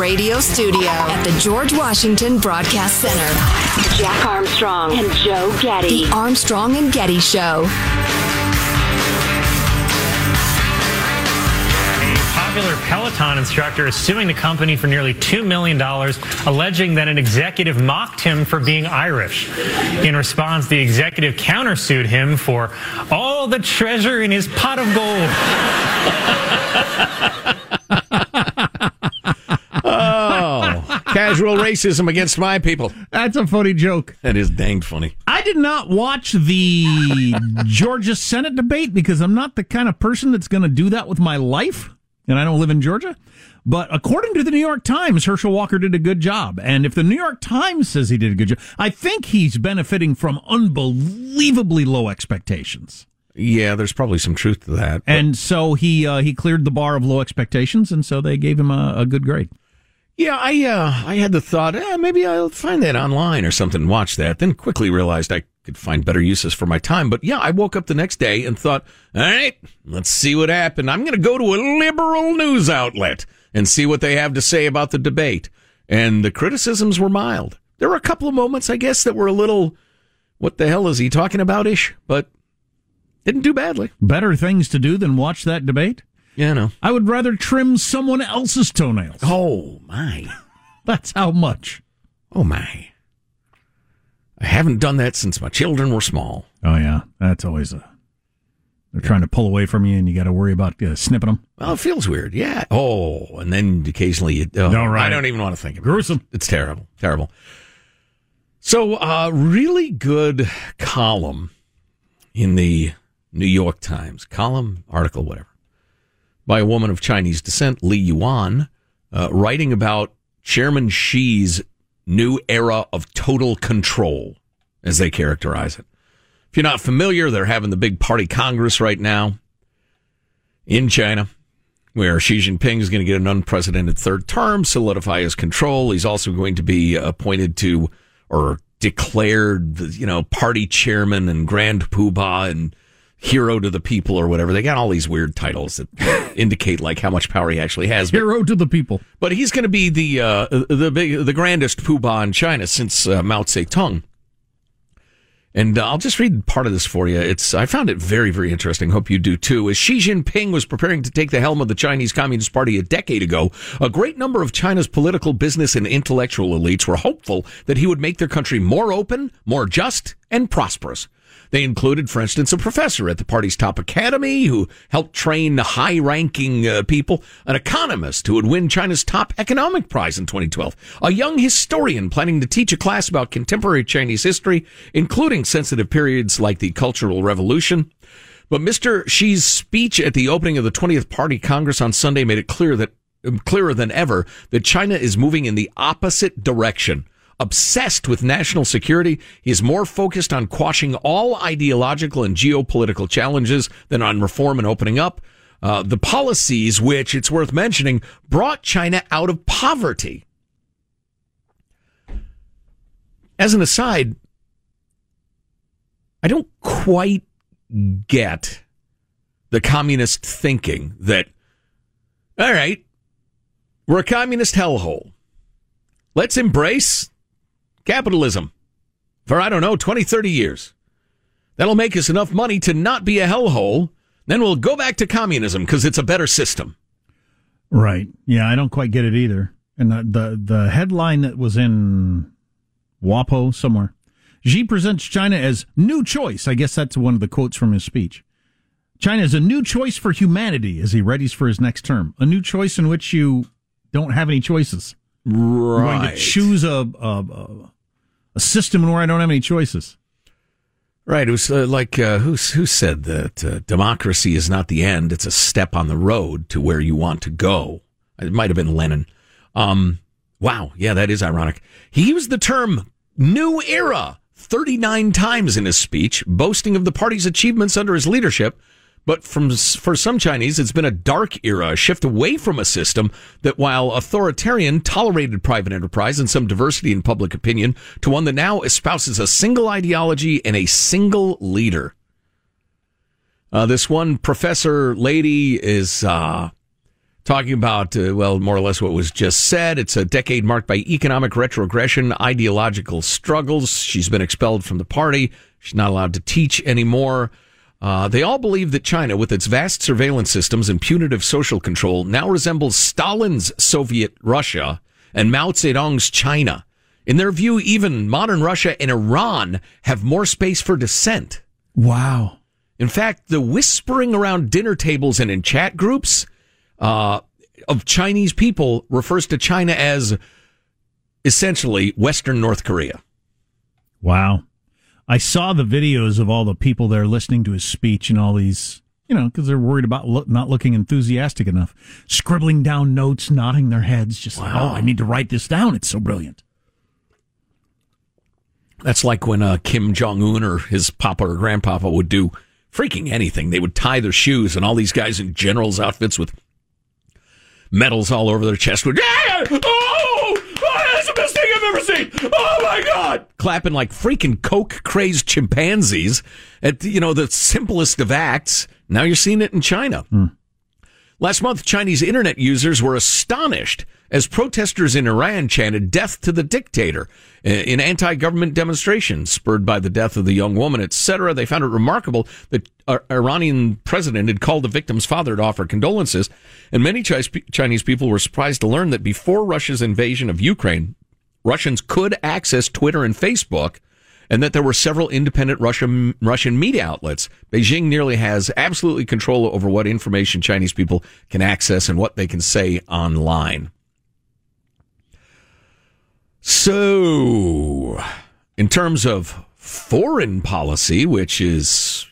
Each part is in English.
Radio Studio at the George Washington Broadcast Center, Jack Armstrong and Joe Getty. The Armstrong and Getty Show. A popular Peloton instructor is suing the company for nearly $2 million, alleging that an executive mocked him for being Irish. In response, the executive countersued him for all the treasure in his pot of gold. Oh, casual racism against my people. That's a funny joke. That is danged funny. I did not watch the Georgia Senate debate because I'm not the kind of person that's going to do that with my life, and I don't live in Georgia. But according to the New York Times, Herschel Walker did a good job. And if the New York Times says he did a good job, I think he's benefiting from unbelievably low expectations. Yeah, there's probably some truth to that. but- And so he uh, he cleared the bar of low expectations, and so they gave him a, a good grade. Yeah, I uh, I had the thought, eh, maybe I'll find that online or something, watch that. Then quickly realized I could find better uses for my time. But yeah, I woke up the next day and thought, all right, let's see what happened. I'm going to go to a liberal news outlet and see what they have to say about the debate. And the criticisms were mild. There were a couple of moments, I guess, that were a little, what the hell is he talking about ish, but didn't do badly. Better things to do than watch that debate. Yeah, no. I would rather trim someone else's toenails. Oh my. That's how much. Oh my. I haven't done that since my children were small. Oh yeah, that's always a. They're trying to pull away from you, and you got to worry about uh, snipping them. Well, it feels weird. Yeah. Oh, and then occasionally you. Oh, All right. I don't even want to think of it. Gruesome. It's terrible. Terrible. So, uh, really good column in the New York Times, column, article, whatever, by a woman of Chinese descent, Li Yuan, uh, writing about Chairman Xi's new era of total control, as they characterize it. If you're not familiar, they're having the big party congress right now in China, where Xi Jinping is going to get an unprecedented third term, solidify his control. He's also going to be appointed to or declared, you know, party chairman and grand poobah and hero to the people or whatever. They got all these weird titles that indicate like how much power he actually has. But, Hero to the people. but he's going to be the uh, the big the grandest poobah in China since uh, Mao Zedong. And uh, I'll just read part of this for you. It's I found it very very interesting. Hope you do too. As Xi Jinping was preparing to take the helm of the Chinese Communist Party a decade ago, a great number of China's political, business, and intellectual elites were hopeful that he would make their country more open, more just, and prosperous. They included, for instance, a professor at the party's top academy who helped train high ranking uh, people, an economist who would win China's top economic prize in 2012, a young historian planning to teach a class about contemporary Chinese history, including sensitive periods like the Cultural Revolution. But Mr. Xi's speech at the opening of the 20th Party Congress on Sunday made it clear that clearer than ever that China is moving in the opposite direction obsessed with national security. He is more focused on quashing all ideological and geopolitical challenges than on reform and opening up. Uh, the policies, which it's worth mentioning, brought China out of poverty. As an aside, I don't quite get the communist thinking that, all right, we're a communist hellhole. Let's embrace capitalism for, I don't know, 20, 30 years. That'll make us enough money to not be a hellhole. Then we'll go back to communism because it's a better system. Right. Yeah, I don't quite get it either. And the, the, the headline that was in WAPO somewhere Xi presents China as new choice. I guess that's one of the quotes from his speech. China is a new choice for humanity as he readies for his next term. A new choice in which you don't have any choices. Right. I'm going to choose a, a, system where I don't have any choices. Right. It was uh, like uh, who who said that uh, democracy is not the end; it's a step on the road to where you want to go. It might have been Lenin. Um, wow. Yeah, that is ironic. He used the term "new era" 39 times in his speech, boasting of the party's achievements under his leadership. But from, for some Chinese, it's been a dark era, a shift away from a system that, while authoritarian, tolerated private enterprise and some diversity in public opinion, to one that now espouses a single ideology and a single leader. Uh, this one professor lady is uh, talking about, uh, well, more or less what was just said. It's a decade marked by economic retrogression, ideological struggles. She's been expelled from the party. She's not allowed to teach anymore. Uh, they all believe that China, with its vast surveillance systems and punitive social control, now resembles Stalin's Soviet Russia and Mao Zedong's China. In their view, even modern Russia and Iran have more space for dissent. Wow. In fact, the whispering around dinner tables and in chat groups uh, of Chinese people refers to China as essentially Western North Korea. Wow. I saw the videos of all the people there listening to his speech and all these, you know, because they're worried about lo- not looking enthusiastic enough, scribbling down notes, nodding their heads, just like, oh, I need to write this down. It's so brilliant. That's like when uh, Kim Jong Un or his papa or grandpapa would do freaking anything. They would tie their shoes, and all these guys in generals' outfits with medals all over their chest would, yeah! oh, that's the best thing I've ever seen. Oh my God. Clapping like freaking coke crazed chimpanzees at, you know, the simplest of acts. Now you're seeing it in China. Hmm. Last month, Chinese internet users were astonished as protesters in Iran chanted death to the dictator in anti-government demonstrations spurred by the death of the young woman, etc. They found it remarkable that Iranian president had called the victim's father to offer condolences, and many Chinese people were surprised to learn that before Russia's invasion of Ukraine, Russians could access Twitter and Facebook and that there were several independent Russian Russian media outlets. Beijing nearly has absolutely control over what information Chinese people can access and what they can say online. So, in terms of foreign policy, which is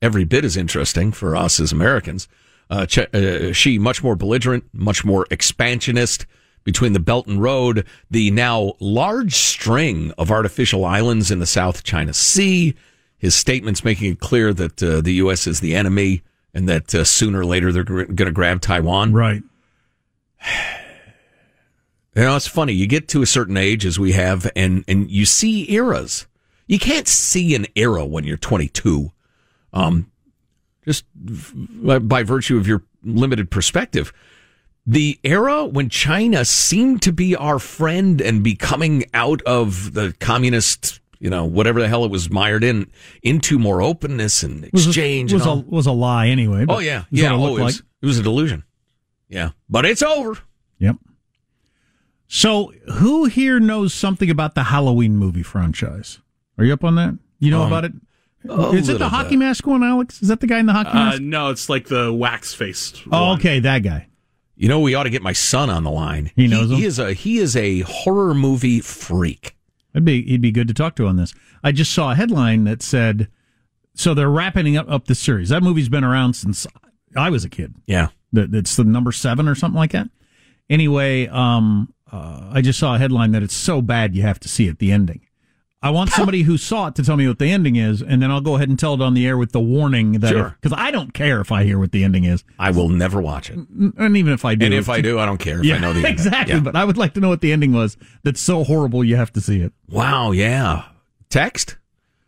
every bit as interesting for us as Americans, uh, uh, Xi much more belligerent, much more expansionist between the Belt and Road, the now large string of artificial islands in the South China Sea, his statements making it clear that uh, the U.S. is the enemy and that uh, sooner or later they're going to grab Taiwan. Right. You know, it's funny. You get to a certain age, as we have, and and you see eras. You can't see an era when you're 22, um, just by virtue of your limited perspective. The era when China seemed to be our friend and becoming out of the communist, you know, whatever the hell it was mired in, into more openness and exchange. Was a, and was a, was a lie anyway. oh yeah, yeah. Oh, it, was, like. it was a delusion. Yeah, but it's over. Yep. So, who here knows something about the Halloween movie franchise? Are you up on that? You know um, about it? Is it the hockey bit. mask one, Alex? Is that the guy in the hockey uh, mask? No, it's like the wax faced. Oh, okay, that guy. You know, we ought to get my son on the line. He knows he, he is a he is a horror movie freak. It'd be he'd be good to talk to on this. I just saw a headline that said, so they're wrapping up up the series. That movie's been around since I was a kid. Yeah, it's the number seven or something like that. Anyway, um, uh, I just saw a headline that it's so bad you have to see it. The ending. I want somebody who saw it to tell me what the ending is, and then I'll go ahead and tell it on the air with the warning that Sure. because I don't care if I hear what the ending is, I will never watch it. and even if I do, And if I do, I don't care if yeah, I know the ending. exactly. Yeah. But I would like to know what the ending was. That's so horrible you have to see it. Wow, yeah. Text?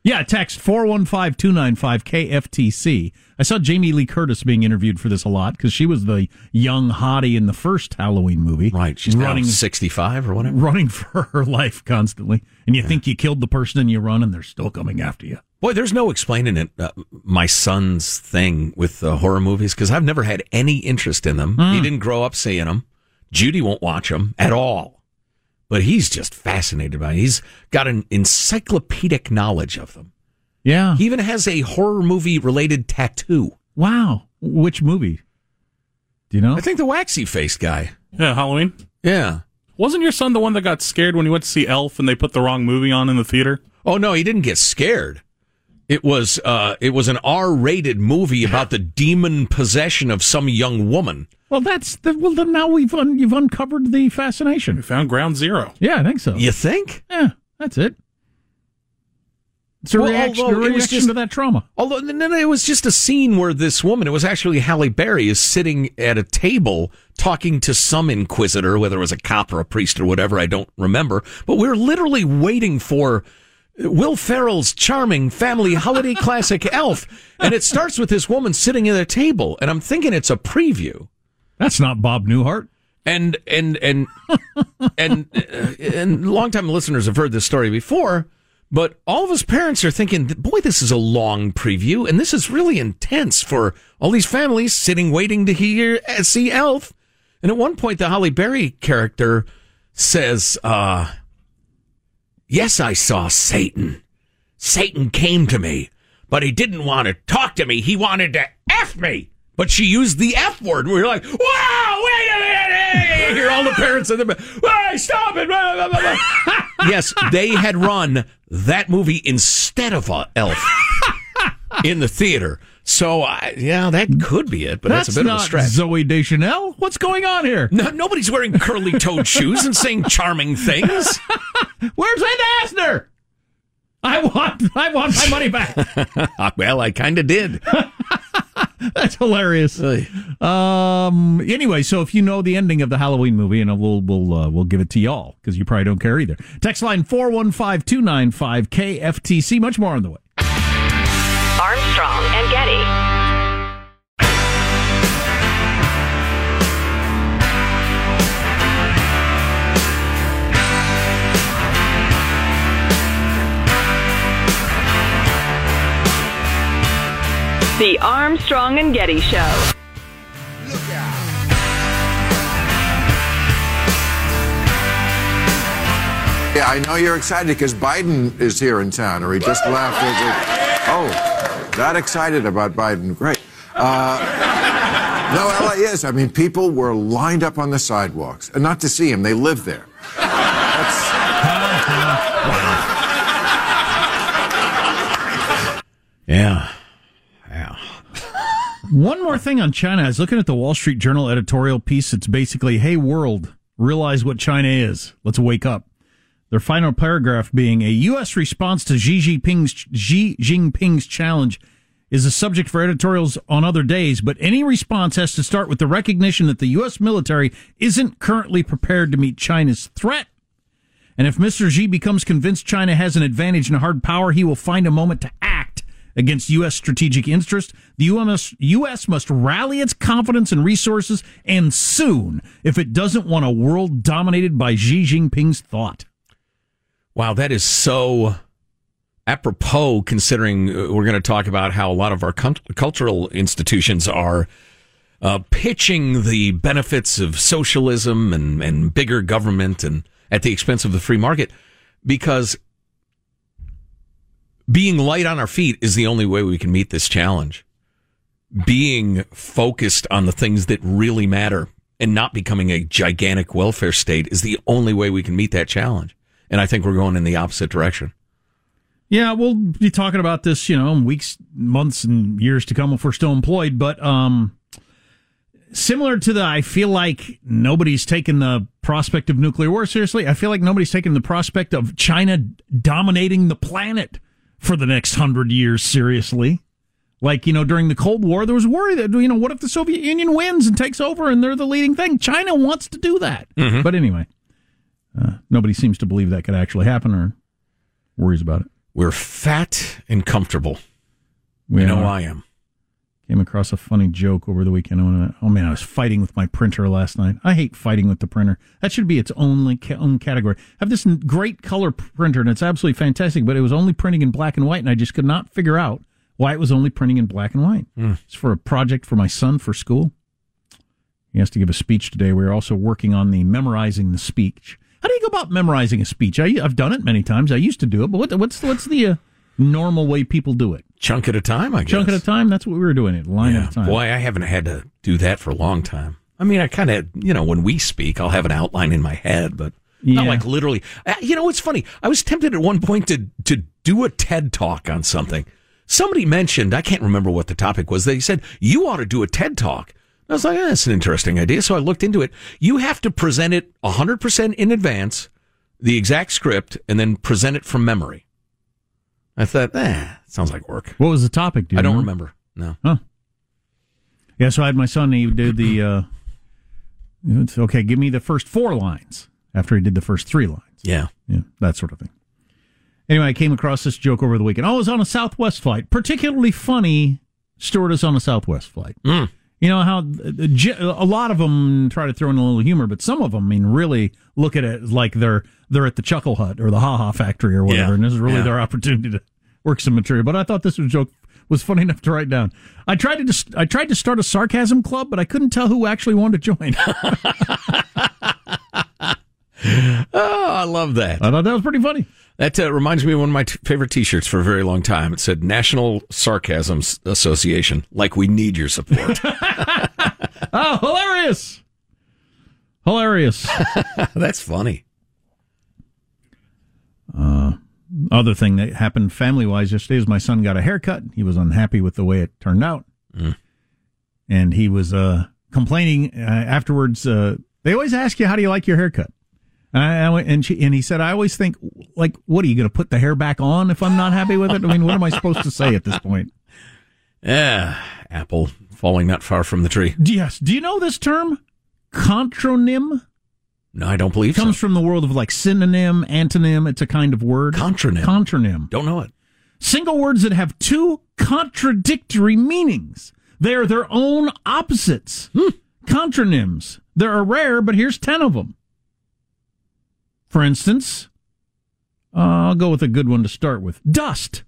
Yeah, text 415-295-KFTC. I saw Jamie Lee Curtis being interviewed for this a lot because she was the young hottie in the first Halloween movie. Right. She's running now 65 or whatever. running for her life constantly. And you think you killed the person and you run and they're still coming after you. Boy, there's no explaining it. Uh, my son's thing with uh, horror movies because I've never had any interest in them. He didn't grow up seeing them. Judy won't watch them at all. But he's just fascinated by it. He's got an encyclopedic knowledge of them. Yeah. He even has a horror movie related tattoo. Wow. Which movie? Do you know? I think the waxy faced guy. Yeah, Halloween. Yeah. Wasn't your son the one that got scared when he went to see Elf and they put the wrong movie on in the theater? Oh no, he didn't get scared. It was uh it was an R-rated movie about the demon possession of some young woman. Well, that's the, well. Then now we've un, you've uncovered the fascination. We found Ground Zero. Yeah, I think so. You think? Yeah, that's it. It's a Well, reaction, although a reaction just- to that trauma. Although no, no, it was just a scene where this woman, it was actually Halle Berry, is sitting at a table talking to some inquisitor, whether it was a cop or a priest or whatever, I don't remember. But we are literally waiting for Will Ferrell's charming family holiday classic Elf, and it starts with this woman sitting at a table, and I'm thinking it's a preview. That's not Bob Newhart. and and and and uh, and longtime listeners have heard this story before but all of us parents are thinking boy this is a long preview and this is really intense for all these families sitting waiting to hear uh, see elf and at one point the Halle Berry character says uh yes i saw satan satan came to me but he didn't want to talk to me he wanted to f me but she used the F word. We were like, wow, wait a minute. You hear all the parents in the hey, stop it. Yes, they had run that movie instead of Elf in the theater. So, I yeah, that could be it, but that's, a bit of a stretch. Zooey Deschanel. What's going on here? no, nobody's wearing curly toed shoes and saying charming things. Where's Ed Asner? I want, I want my money back. well, I kind of did. That's hilarious. Um. Anyway, so if you know the ending of the Halloween movie, and we'll we'll uh, we'll give it to y'all because you probably don't care either. Text line 415-295 KFTC. Much more on the way. Armstrong and Getty. The Armstrong and Getty Show. Yeah, I know you're excited because Biden is here in town, or he just left. Oh, that excited about Biden. Great. Uh, no, LA is. I mean, people were lined up on the sidewalks, and not to see him, they live there. That's, Yeah. Yeah. One more thing on China. I was looking at the Wall Street Journal editorial piece. It's basically, "Hey world, realize what China is. Let's wake up." Their final paragraph being a U.S. response to Xi Jinping's Xi Jinping's challenge is a subject for editorials on other days, but any response has to start with the recognition that the U.S. military isn't currently prepared to meet China's threat. And if Mr. Xi becomes convinced China has an advantage in hard power, he will find a moment to act against U.S. strategic interest. The US, U.S. must rally its confidence and resources, and soon, if it doesn't want a world dominated by Xi Jinping's thought. Wow, that is so apropos considering uh, we're going to talk about how a lot of our cult- cultural institutions are uh, pitching the benefits of socialism and, and bigger government and at the expense of the free market because being light on our feet is the only way we can meet this challenge. Being focused on the things that really matter and not becoming a gigantic welfare state is the only way we can meet that challenge. And I think we're going in the opposite direction. Yeah, we'll be talking about this, you know, in weeks, months, and years to come if we're still employed. But um, similar to the I feel like nobody's taken the prospect of nuclear war seriously. I feel like nobody's taken the prospect of China dominating the planet for the next hundred years seriously. Like, you know, during the Cold War, there was worry that, you know, what if the Soviet Union wins and takes over and they're the leading thing? China wants to do that. Mhm. But anyway, uh, nobody seems to believe that could actually happen or worries about it. We're fat and comfortable. We you know. I am. Came across a funny joke over the weekend. I Oh man, I was fighting with my printer last night. I hate fighting with the printer. That should be its only ca- own category. I have this great color printer and it's absolutely fantastic, but it was only printing in black and white, and I just could not figure out why it was only printing in black and white. It's for a project for my son for school. He has to give a speech today. We're also working on the memorizing the speech. How do you go about memorizing a speech? I, I've done it many times. I used to do it, but what, what's what's the uh, normal way people do it? Chunk at a time, I guess. Chunk at a time. That's what we were doing. It line Yeah. at a time. Boy, I haven't had to do that for a long time. I mean, I kind of, you know, when we speak, I'll have an outline in my head, but not like literally. Uh, You know, it's funny. I was tempted at one point to to do a TED talk on something. Somebody mentioned, I can't remember what the topic was. They said you ought to do a TED talk. I was like, eh, that's an interesting idea. So I looked into it. You have to present it 100% in advance, the exact script, and then present it from memory. I thought, eh, sounds like work. What was the topic? Do I don't remember? remember. No. Huh. Yeah, so I had my son. He did the. Uh, it's okay. Give me the first four lines after he did the first three lines. Yeah. Yeah, that sort of thing. Anyway, I came across this joke over the weekend. Oh, I was on a Southwest flight. Particularly funny stewardess on a Southwest flight. Mm. You know how a lot of them try to throw in a little humor, but some of them, I mean, really look at it like they're they're at the Chuckle Hut or the Ha Ha Factory or whatever, Yeah. and this is really Yeah. their opportunity to work some material. But I thought this was joke was funny enough to write down. I tried to just, I tried to start a sarcasm club, but I couldn't tell who actually wanted to join. Oh, I love that. I thought that was pretty funny. That uh, reminds me of one of my t- favorite T-shirts for a very long time. It said "National Sarcasm Association." Like we need your support. Oh, hilarious! Hilarious. That's funny. Uh, other thing that happened family wise yesterday is my son got a haircut. He was unhappy with the way it turned out. Mm. And he was uh, complaining uh, afterwards. Uh, they always ask you, How do you like your haircut? And, I, I went- and, she, and he said, I always think, like, what are you going to put the hair back on if I'm not happy with it? I mean, what am I supposed to say at this point? Yeah, apple falling not far from the tree. Yes. Do you know this term? Contronym? No, I don't believe it comes so. from the world of like synonym, antonym. It's a kind of word. Contronym. Contronym. Don't know it. Single words that have two contradictory meanings. They are their own opposites. Hmm. Contronyms. They're rare, but here's 10 of them. For instance, uh, I'll go with a good one to start with dust.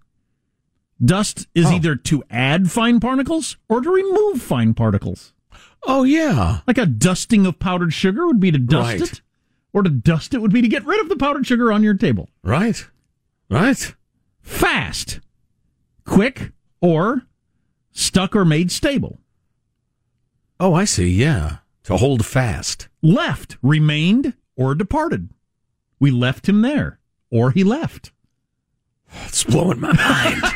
Dust is either to add fine particles or to remove fine particles. Oh yeah, Like a dusting of powdered sugar would be to dust Right. it, or to dust it would be to get rid of the powdered sugar on your table. right, right. Fast, quick, or stuck or made stable. Oh, I see. Yeah, to hold fast. Left, remained, or departed. We left him there, or he left. It's blowing my mind.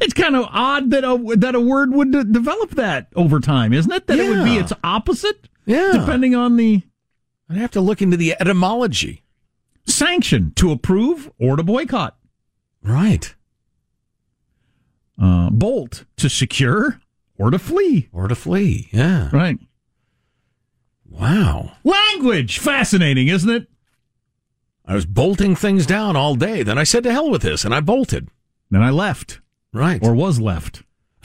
It's kind of odd that a that a word would de- develop that over time, isn't it? That it would be its opposite, Yeah. depending on the I'd have to look into the etymology. sanction to approve or to boycott. Right. Uh, bolt to secure or to flee. Or to flee. Yeah. Right. Wow. Language, fascinating, isn't it? I was bolting things down all day. Then I said to hell with this, and I bolted. Then I left. Right. or was left.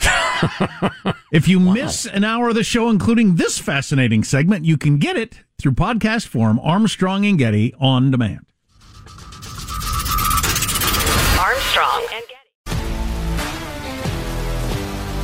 if you miss an hour of the show, including this fascinating segment, you can get it through podcast form, Armstrong and Getty on demand.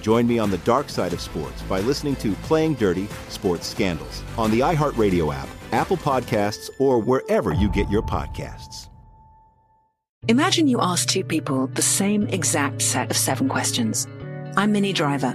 Join me on the dark side of sports by listening to Playing Dirty Sports Scandals on the iHeartRadio app, Apple Podcasts, or wherever you get your podcasts. Imagine you ask two people the same exact set of seven questions. I'm Minnie Driver,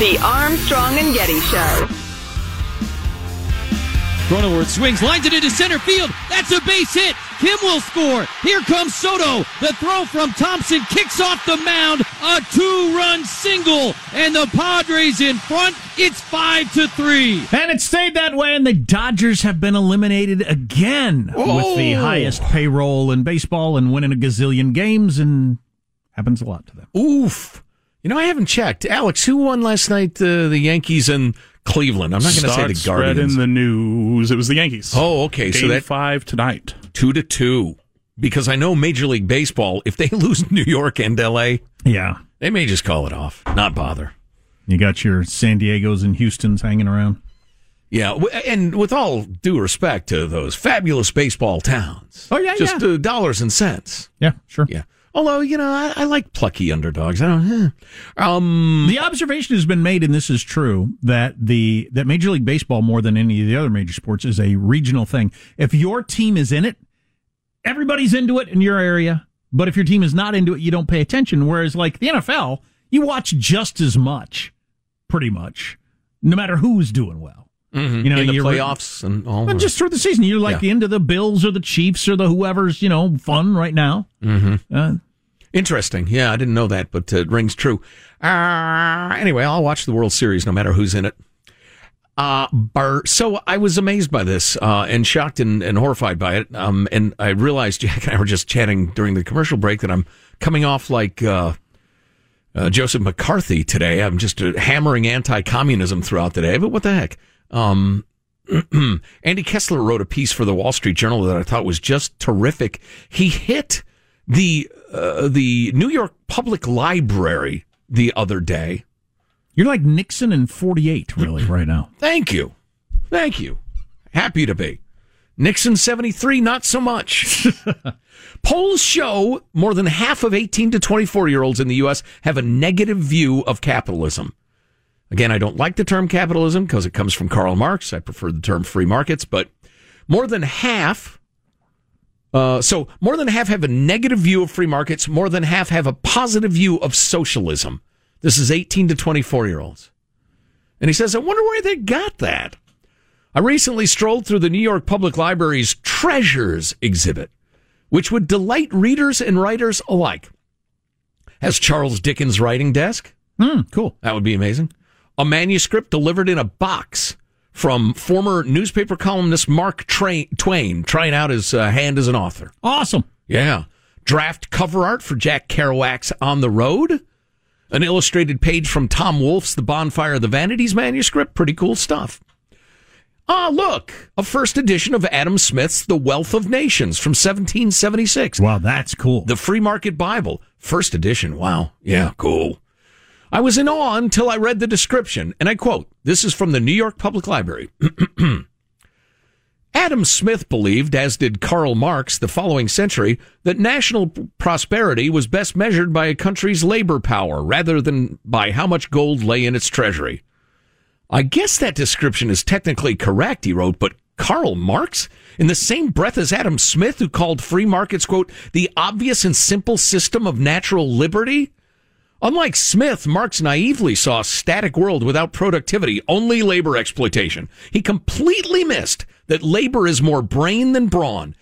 The Armstrong and Getty Show. Cronenworth swings, lines it into center field. That's a base hit. Kim will score. Here comes Soto. The throw from Thompson kicks off the mound. A two-run single, and the Padres in front. It's five to three. And it stayed that way, and the Dodgers have been eliminated again Oh. with the highest payroll in baseball and winning a gazillion games, and happens a lot to them. Oof. You know, I haven't checked. Alex, who won last night? Uh, the Yankees and Cleveland. I'm not going to say Start the spread Guardians. in the news. It was the Yankees. Oh, okay. Game so that five tonight. Two to two. Because I know Major League Baseball, if they lose New York and L.A., Yeah. they may just call it off, not bother. You got your San Diego's and Houston's hanging around. Yeah, and with all due respect to those fabulous baseball towns. Oh, yeah, just yeah. Uh, dollars and cents. Yeah, sure. Yeah. Although you know, I, I like plucky underdogs. I don't. Eh. Um, The observation has been made, and this is true, that the that Major League Baseball, more than any of the other major sports, is a regional thing. If your team is in it, everybody's into it in your area. But if your team is not into it, you don't pay attention. Whereas, like the NFL, you watch just as much, pretty much, no matter who's doing well. mhm. You know, in the playoffs and all. Well, just through the season, you're like Yeah. into the Bills or the Chiefs or the whoever's you know fun right now. Mm-hmm. Uh, Interesting. Yeah, I didn't know that, but uh, it rings true. Uh, anyway, I'll watch the World Series no matter who's in it. Uh, bar, so I was amazed by this uh, and shocked and, and horrified by it. Um, and I realized Jack and I were just chatting during the commercial break that I'm coming off like uh, uh, Joseph McCarthy today. I'm just uh, hammering anti-communism throughout the day. But what the heck? Um, Andy Kessler wrote a piece for the Wall Street Journal that I thought was just terrific. He hit the uh, the New York Public Library the other day. You're like Nixon in '48, really, right now. Thank you, thank you. Happy to be. Nixon seventy three, not so much. Polls show more than half of 18 to 24 year olds in the U.S. have a negative view of capitalism. Again, I don't like the term capitalism because it comes from Karl Marx. I prefer the term free markets, but more than half. Uh, so more than half have a negative view of free markets. More than half have a positive view of socialism. This is 18 to 24 year olds. And he says, I wonder where they got that. I recently strolled through the New York Public Library's Treasures exhibit, which would delight readers and writers alike. Has Charles Dickens' writing desk, Hmm, cool. That would be amazing. A manuscript delivered in a box from former newspaper columnist Mark Tra- Twain, trying out his uh, hand as an author. Awesome. Yeah. Draft cover art for Jack Kerouac's On the Road. An illustrated page from Tom Wolfe's The Bonfire of the Vanities manuscript. Pretty cool stuff. Ah, look, a first edition of Adam Smith's The Wealth of Nations from 1776. Wow, that's cool. The Free Market Bible, first edition. Wow. Yeah, cool. I was in awe until I read the description, and I quote this is from the New York Public Library. Adam Smith believed, as did Karl Marx the following century, that national prosperity was best measured by a country's labor power rather than by how much gold lay in its treasury. I guess that description is technically correct, he wrote, but Karl Marx, in the same breath as Adam Smith, who called free markets, quote, the obvious and simple system of natural liberty? Unlike Smith, Marx naively saw a static world without productivity, only labor exploitation. He completely missed that labor is more brain than brawn.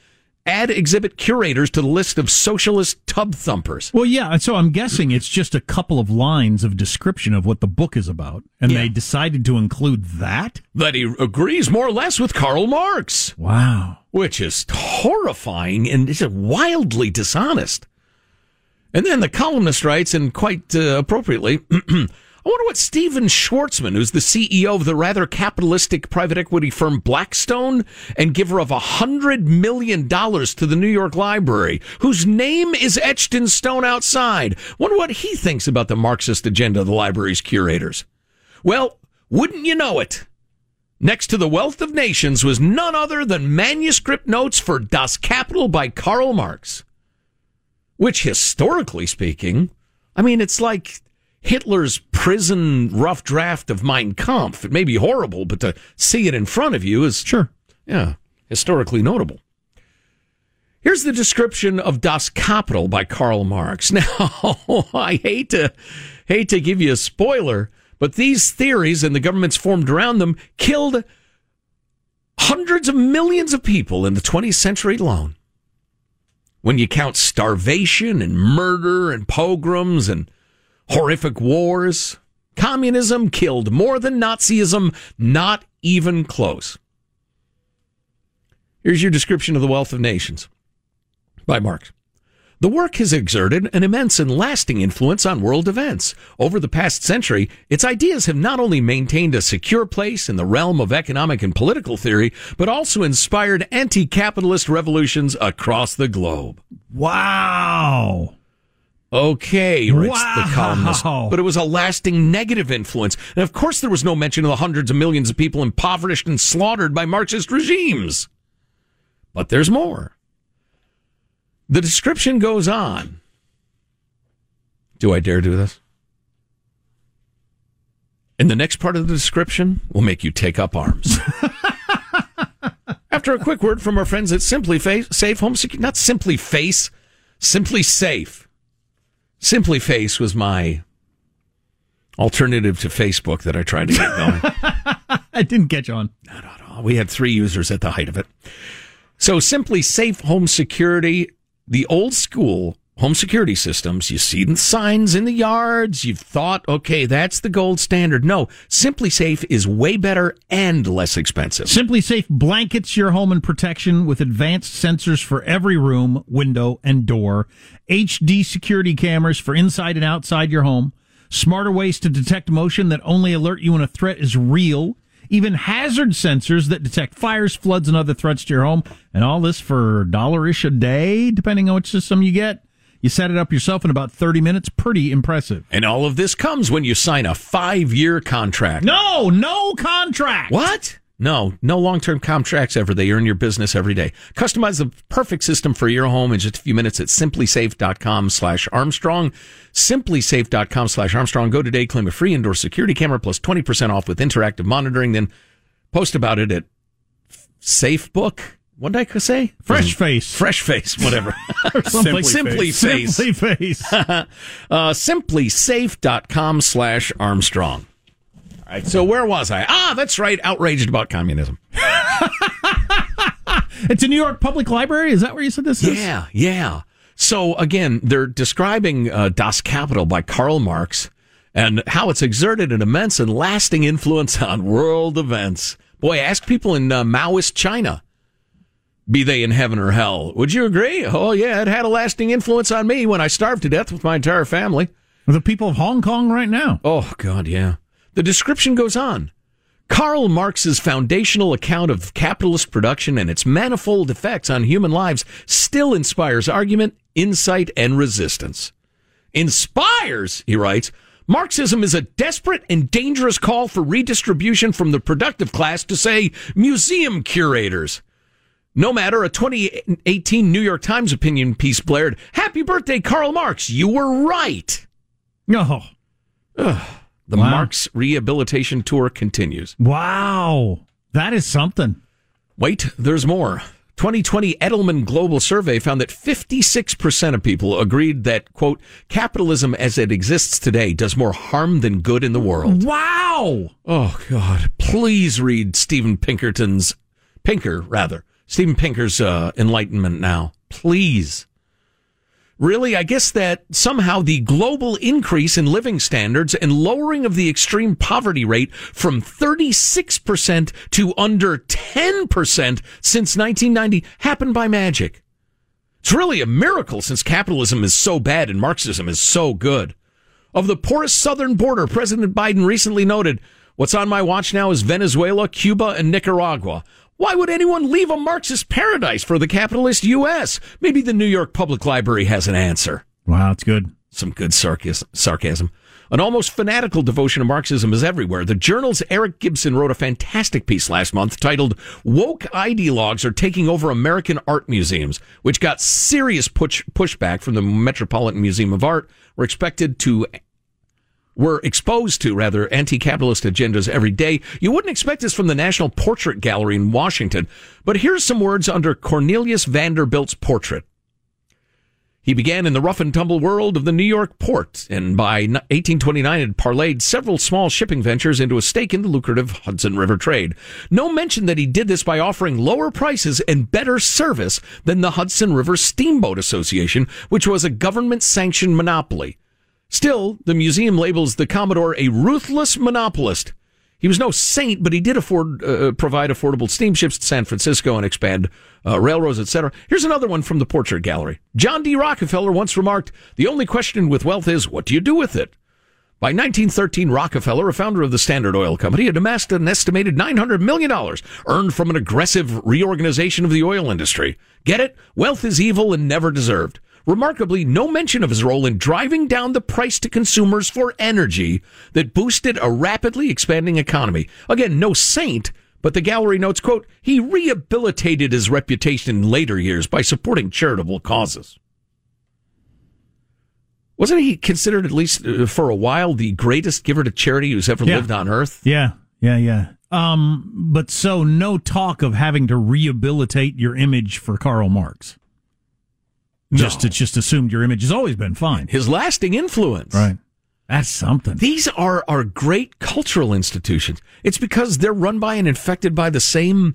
Add exhibit curators to the list of socialist tub thumpers. Well, yeah, so I'm guessing it's just a couple of lines of description of what the book is about, and Yeah. they decided to include that? That he agrees more or less with Karl Marx. Wow. Which is horrifying and is wildly dishonest. And then the columnist writes, and quite uh, appropriately, I wonder what Stephen Schwarzman, who's the CEO of the rather capitalistic private equity firm Blackstone and giver of a hundred million dollars to the New York Library, whose name is etched in stone outside, wonder what he thinks about the Marxist agenda of the library's curators. Well, wouldn't you know it? Next to the Wealth of Nations was none other than manuscript notes for Das Kapital by Karl Marx. Which, historically speaking, I mean, it's like Hitler's prison rough draft of Mein Kampf. It may be horrible, but to see it in front of you is, sure, yeah, historically notable. Here's the description of Das Kapital by Karl Marx. Now, I hate to hate to give you a spoiler, but these theories and the governments formed around them killed hundreds of millions of people in the 20th century alone. When you count starvation and murder and pogroms and horrific wars, communism killed more than Nazism, not even close. Here's your description of the wealth of nations by Marx. The work has exerted an immense and lasting influence on world events. Over the past century, its ideas have not only maintained a secure place in the realm of economic and political theory, but also inspired anti capitalist revolutions across the globe. Wow. Okay, writes the Wow. columnist. But it was a lasting negative influence. And of course, there was no mention of the hundreds of millions of people impoverished and slaughtered by Marxist regimes. But there's more. The description goes on. Do I dare do this? And the next part of the description will make you take up arms. After a quick word from our friends at Simply Face, Safe Home Security, not Simply Face, SimpliSafe. Simply Face was my alternative to Facebook that I tried to get going. I didn't catch on. Not at all. We had three users at the height of it. So SimpliSafe home security, the old school home security systems, you see the signs in the yards, you've thought, okay, that's the gold standard. No, SimpliSafe is way better and less expensive. SimpliSafe blankets your home in protection with advanced sensors for every room, window, and door, HD security cameras for inside and outside your home, smarter ways to detect motion that only alert you when a threat is real, even hazard sensors that detect fires, floods, and other threats to your home, and all this for dollar-ish a day, depending on which system you get. You set it up yourself in about 30 minutes. Pretty impressive. And all of this comes when you sign a five year contract. No, no contract. What? No, no long term contracts ever. They earn your business every day. Customize the perfect system for your home in just a few minutes at simplisafe.com slash Armstrong. Simplisafe.com slash Armstrong. Go today, claim a free indoor security camera plus 20% off with interactive monitoring. Then post about it at Safebook. What did I say? Fresh Face. Fresh Face, whatever. Simply Simply Face. Face. Simply Face. uh, simplisafe.com slash Armstrong. Right, so where was I? Ah, that's right, outraged about communism. It's a New York Public Library. Is that where you said this is? Yeah, yeah. So again, they're describing uh, Das Kapital by Karl Marx and how it's exerted an immense and lasting influence on world events. Boy, ask people in uh, Maoist China, be they in heaven or hell. Would you agree? Oh, yeah, it had a lasting influence on me when I starved to death with my entire family. The people of Hong Kong right now. Oh, God, yeah. The description goes on. Karl Marx's foundational account of capitalist production and its manifold effects on human lives still inspires argument, insight, and resistance. Inspires, he writes, Marxism is a desperate and dangerous call for redistribution from the productive class to, say, museum curators. No matter, a 2018 New York Times opinion piece blared, Happy birthday, Karl Marx. You were right. No. Ugh. The Wow. Marx rehabilitation tour continues. Wow. That is something. Wait, there's more. 2020 Edelman Global Survey found that 56% of people agreed that, quote, capitalism as it exists today does more harm than good in the world. Wow. Oh, God. Please read Stephen Pinkerton's, Pinker, rather, Stephen Pinker's uh, Enlightenment now. Please. Really, I guess that somehow the global increase in living standards and lowering of the extreme poverty rate from 36% to under 10% since 1990 happened by magic. It's really a miracle since capitalism is so bad and Marxism is so good. Of the poorest southern border, President Biden recently noted, What's on my watch now is Venezuela, Cuba, and Nicaragua. Why would anyone leave a Marxist paradise for the capitalist U.S.? Maybe the New York Public Library has an answer. Wow, that's good. Some good sarcasm. sarcasm. An almost fanatical devotion to Marxism is everywhere. The Journal's Eric Gibson wrote a fantastic piece last month titled Woke Ideologues Are Taking Over American Art Museums, which got serious push, pushback from the Metropolitan Museum of Art. Were expected to were exposed to rather anti-capitalist agendas every day. You wouldn't expect this from the National Portrait Gallery in Washington, but here's some words under Cornelius Vanderbilt's portrait. He began in the rough and tumble world of the New York port, and by 1829 had parlayed several small shipping ventures into a stake in the lucrative Hudson River trade. No mention that he did this by offering lower prices and better service than the Hudson River Steamboat Association, which was a government sanctioned monopoly. Still, the museum labels the Commodore a ruthless monopolist. He was no saint, but he did afford uh, provide affordable steamships to San Francisco and expand uh, railroads, etc. Here's another one from the Portrait Gallery. John D. Rockefeller once remarked, "The only question with wealth is what do you do with it." By 1913, Rockefeller, a founder of the Standard Oil Company, had amassed an estimated $900 million earned from an aggressive reorganization of the oil industry. Get it? Wealth is evil and never deserved. Remarkably, no mention of his role in driving down the price to consumers for energy that boosted a rapidly expanding economy. Again, no saint, but the gallery notes, quote, he rehabilitated his reputation in later years by supporting charitable causes. Wasn't he considered, at least uh, for a while, the greatest giver to charity who's ever Yeah. lived on earth? Yeah, yeah, yeah. Um, but so no talk of having to rehabilitate your image for Karl Marx. Just it's just assumed your image has always been fine. His lasting influence. Right. That's something. These are our great cultural institutions. It's because they're run by and infected by the same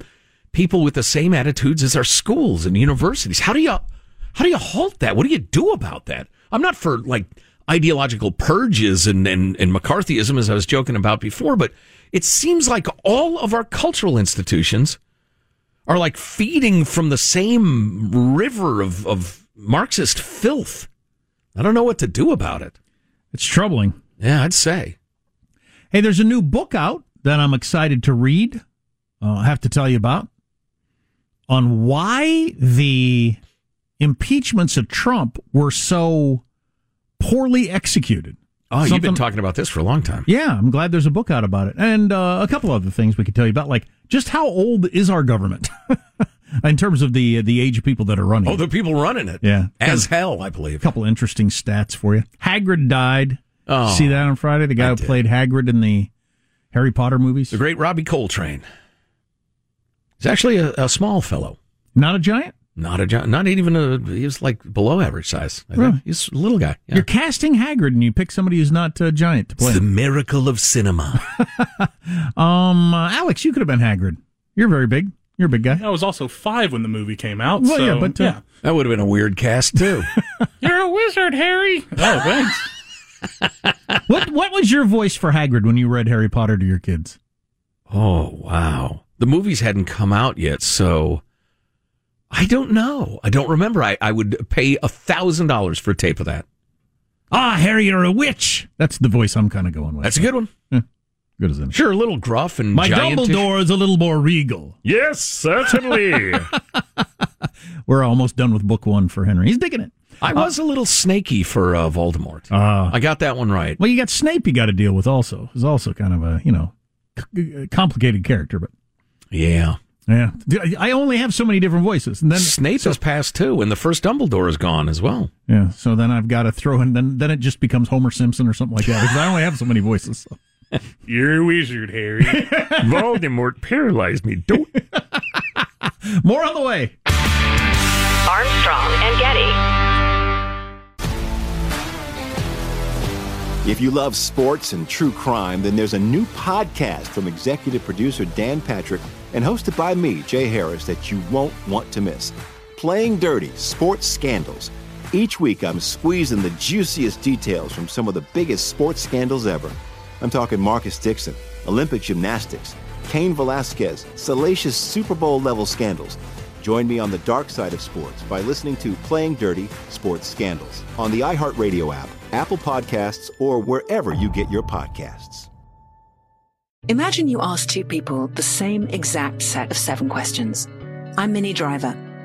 people with the same attitudes as our schools and universities. How do you how do you halt that? What do you do about that? I'm not for like ideological purges and, and, and McCarthyism as I was joking about before, but it seems like all of our cultural institutions are like feeding from the same river of, of Marxist filth. I don't know what to do about it. It's troubling. Yeah, I'd say. Hey, there's a new book out that I'm excited to read. Uh, I have to tell you about on why the impeachments of Trump were so poorly executed. Oh, you've been talking about this for a long time. Yeah, I'm glad there's a book out about it, and uh, a couple other things we could tell you about, like just how old is our government in terms of the the age of people that are running. Oh, the people running it. Yeah, As hell, I believe. A couple interesting stats for you. Hagrid died. Oh, See that on Friday? The guy I who did. played Hagrid in the Harry Potter movies. The great Robbie Coltrane. He's actually a, a small fellow. Not a giant. Not a giant. Not even a. He was like below average size. I think. Really? He's a little guy. Yeah. You're casting Hagrid, and you pick somebody who's not uh, giant to play. It's the miracle of cinema. um, uh, Alex, you could have been Hagrid. You're very big. You're a big guy. I was also five when the movie came out. Well, so, yeah, but, uh, That would have been a weird cast too. You're a wizard, Harry. Oh, thanks. what What was your voice for Hagrid when you read Harry Potter to your kids? Oh wow, the movies hadn't come out yet, so I don't know. I don't remember. I, I would pay a thousand dollars for a tape of that. Ah, Harry, you're a witch. That's the voice I'm kind of going with. That's a good one. Yeah, good as any. Sure, a little gruff and My giant-ish. Dumbledore is a little more regal. Yes, certainly. We're almost done with book one for Henry. He's digging it. I was a little snaky for uh, Voldemort. Ah. I got that one right. Well, you got Snape you got to deal with also. He's also kind of a, you know, c- complicated character, but Yeah. yeah. I only have so many different voices. And then Snape has passed too, and the first Dumbledore is gone as well. Yeah, so then I've got to throw in then then it just becomes Homer Simpson or something like that because I only have so many voices. So. You're a wizard, Harry. Voldemort paralyzed me. Don't. More on the way. Armstrong and Getty. If you love sports and true crime, then there's a new podcast from executive producer Dan Patrick and hosted by me, Jay Harris, that you won't want to miss. Playing Dirty Sports Scandals. Each week, I'm squeezing the juiciest details from some of the biggest sports scandals ever. I'm talking Marcus Dixon, Olympic gymnastics, Cain Velasquez, salacious Super Bowl level scandals. Join me on the dark side of sports by listening to Playing Dirty Sports Scandals on the iHeartRadio app, Apple Podcasts, or wherever you get your podcasts. Imagine you ask two people the same exact set of seven questions. I'm Minnie Driver,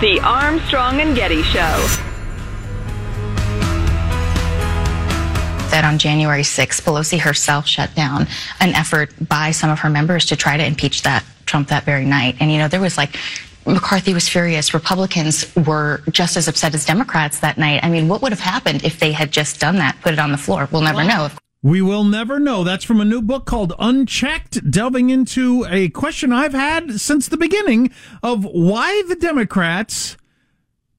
The Armstrong and Getty Show. that on January 6th, Pelosi herself shut down an effort by some of her members to try to impeach that Trump that very night. And you know, there was like McCarthy was furious. Republicans were just as upset as Democrats that night. I mean, what would have happened if they had just done that, put it on the floor? We'll never know. We will never know. That's from a new book called Unchecked, delving into a question I've had since the beginning of why the Democrats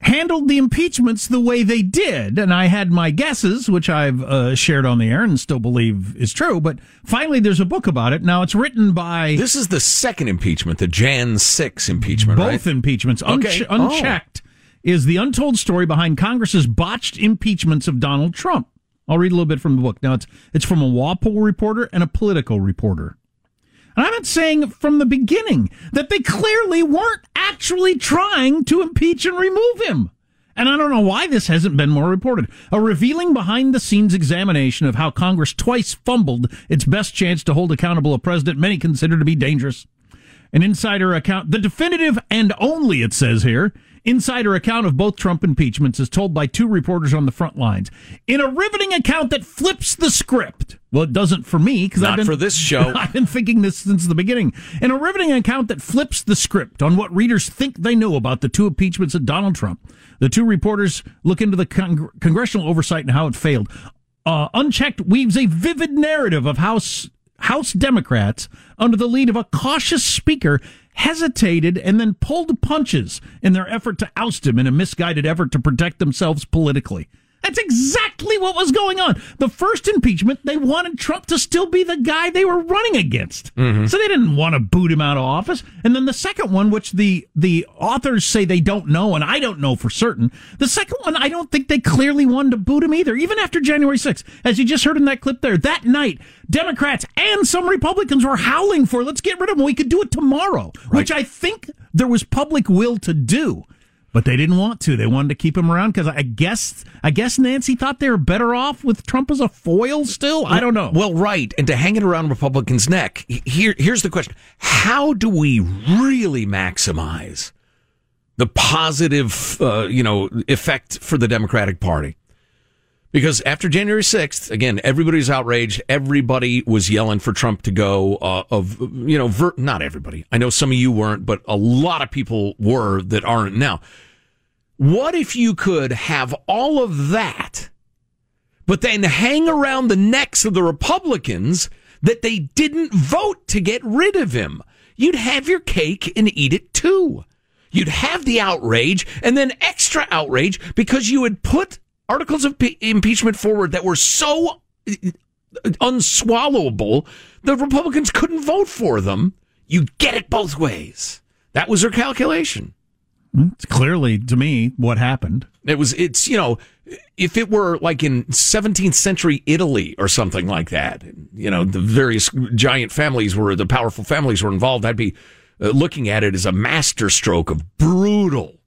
handled the impeachments the way they did. And I had my guesses, which I've uh, shared on the air and still believe is true. But finally, there's a book about it. Now, it's written by. This is the second impeachment, the Jan 6 impeachment, Both right? impeachments. Okay. Unche- Oh. Unchecked is the untold story behind Congress's botched impeachments of Donald Trump. I'll read a little bit from the book. Now, it's, it's from a WaPo reporter and a political reporter. And I've been saying from the beginning that they clearly weren't actually trying to impeach and remove him. And I don't know why this hasn't been more reported. A revealing behind the scenes examination of how Congress twice fumbled its best chance to hold accountable a president many consider to be dangerous. An insider account, the definitive and only, it says here, insider account of both Trump impeachments is told by two reporters on the front lines. In a riveting account that flips the script. Well, it doesn't for me because Not I've been for this show. I've been thinking this since the beginning. In a riveting account that flips the script on what readers think they know about the two impeachments of Donald Trump. The two reporters look into the con- congressional oversight and how it failed. Uh, Unchecked weaves a vivid narrative of House House Democrats, under the lead of a cautious speaker, hesitated and then pulled punches in their effort to oust him in a misguided effort to protect themselves politically. That's exactly what was going on. The first impeachment, they wanted Trump to still be the guy they were running against. Mm-hmm. So they didn't want to boot him out of office. And then the second one, which the, the authors say they don't know, and I don't know for certain, the second one, I don't think they clearly wanted to boot him either, even after January 6th. As you just heard in that clip there, that night, Democrats and some Republicans were howling for, let's get rid of him. We could do it tomorrow, which I think there was public will to do. But they didn't want to. They wanted to keep him around because I guess I guess Nancy thought they were better off with Trump as a foil. Still, I don't know. Well, right, and to hang it around Republicans' neck. Here, here's the question: How do we really maximize the positive, uh, you know, effect for the Democratic Party? Because after January 6th, again, everybody's outraged. Everybody was yelling for Trump to go. Uh, of you know, ver- not everybody. I know some of you weren't, but a lot of people were that aren't now. What if you could have all of that, but then hang around the necks of the Republicans that they didn't vote to get rid of him? You'd have your cake and eat it too. You'd have the outrage and then extra outrage because you had put articles of impeachment forward that were so uh, unswallowable the Republicans couldn't vote for them. You get it both ways. That was their calculation. It's clearly to me what happened. It was it's you know if it were like in 17th century Italy or something like that, you know the various giant families were the powerful families were involved. I'd be uh, looking at it as a masterstroke of brutal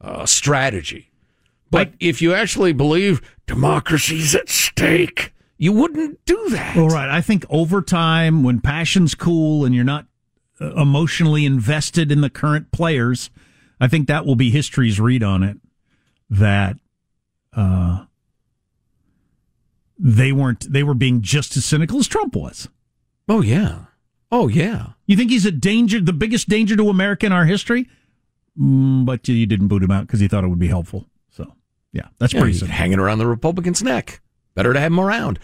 uh, strategy. But if you actually believe democracy's at stake, you wouldn't do that. Well, right. I think over time, when passion's cool and you're not uh, emotionally invested in the current players, I think that will be history's read on it. That uh, they weren't. They were being just as cynical as Trump was. Oh yeah. Oh yeah. You think he's a danger, the biggest danger to America in our history? Mm, but you didn't boot him out because he thought it would be helpful. Yeah, that's Yeah, pretty hanging around the Republicans' neck. Better to have him around.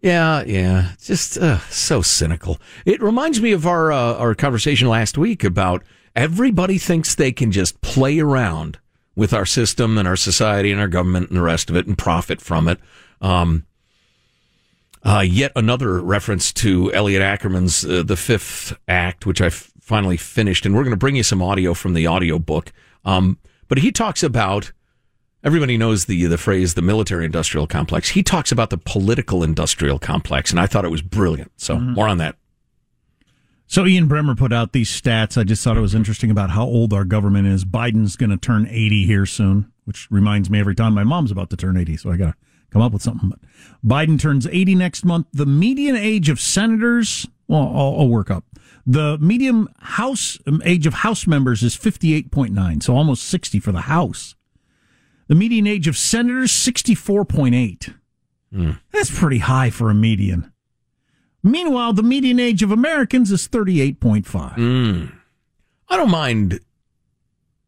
Yeah, yeah, just uh, so cynical. It reminds me of our uh, our conversation last week about everybody thinks they can just play around with our system and our society and our government and the rest of it and profit from it. Um, uh, yet another reference to Elliot Ackerman's uh, The Fifth Act, which I f- finally finished, and we're going to bring you some audio from the audio book. Um, but he talks about everybody knows the the phrase the military industrial complex. He talks about the political industrial complex, and I thought it was brilliant. So more on that. So Ian Bremmer put out these stats. I just thought it was interesting about how old our government is. Biden's going to turn 80 here soon, which reminds me every time my mom's about to turn 80, so I got to come up with something. But Biden turns 80 next month. The median age of senators, well, I'll, I'll work up. The median house um, age of House members is 58.9, so almost 60 for the House. The median age of senators 64.8. That's pretty high for a median. Meanwhile, the median age of Americans is 38.5. Mm. I don't mind,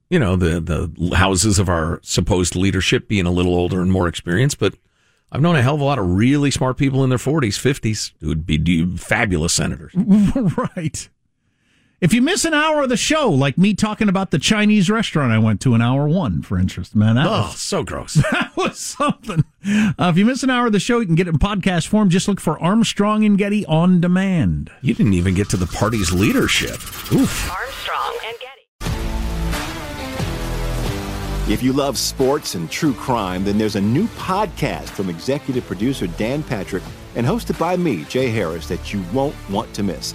you know, the the houses of our supposed leadership being a little older and more experienced, but I've known a hell of a lot of really smart people in their 40s, 50s who would be fabulous senators. right. If you miss an hour of the show, like me talking about the Chinese restaurant I went to in hour one, for interest, man, that Oh, was so gross. that was something. Uh, if you miss an hour of the show, you can get it in podcast form. Just look for Armstrong and Getty on demand. You didn't even get to the party's leadership. Oof. Armstrong and Getty. If you love sports and true crime, then there's a new podcast from executive producer Dan Patrick and hosted by me, Jay Harris, that you won't want to miss.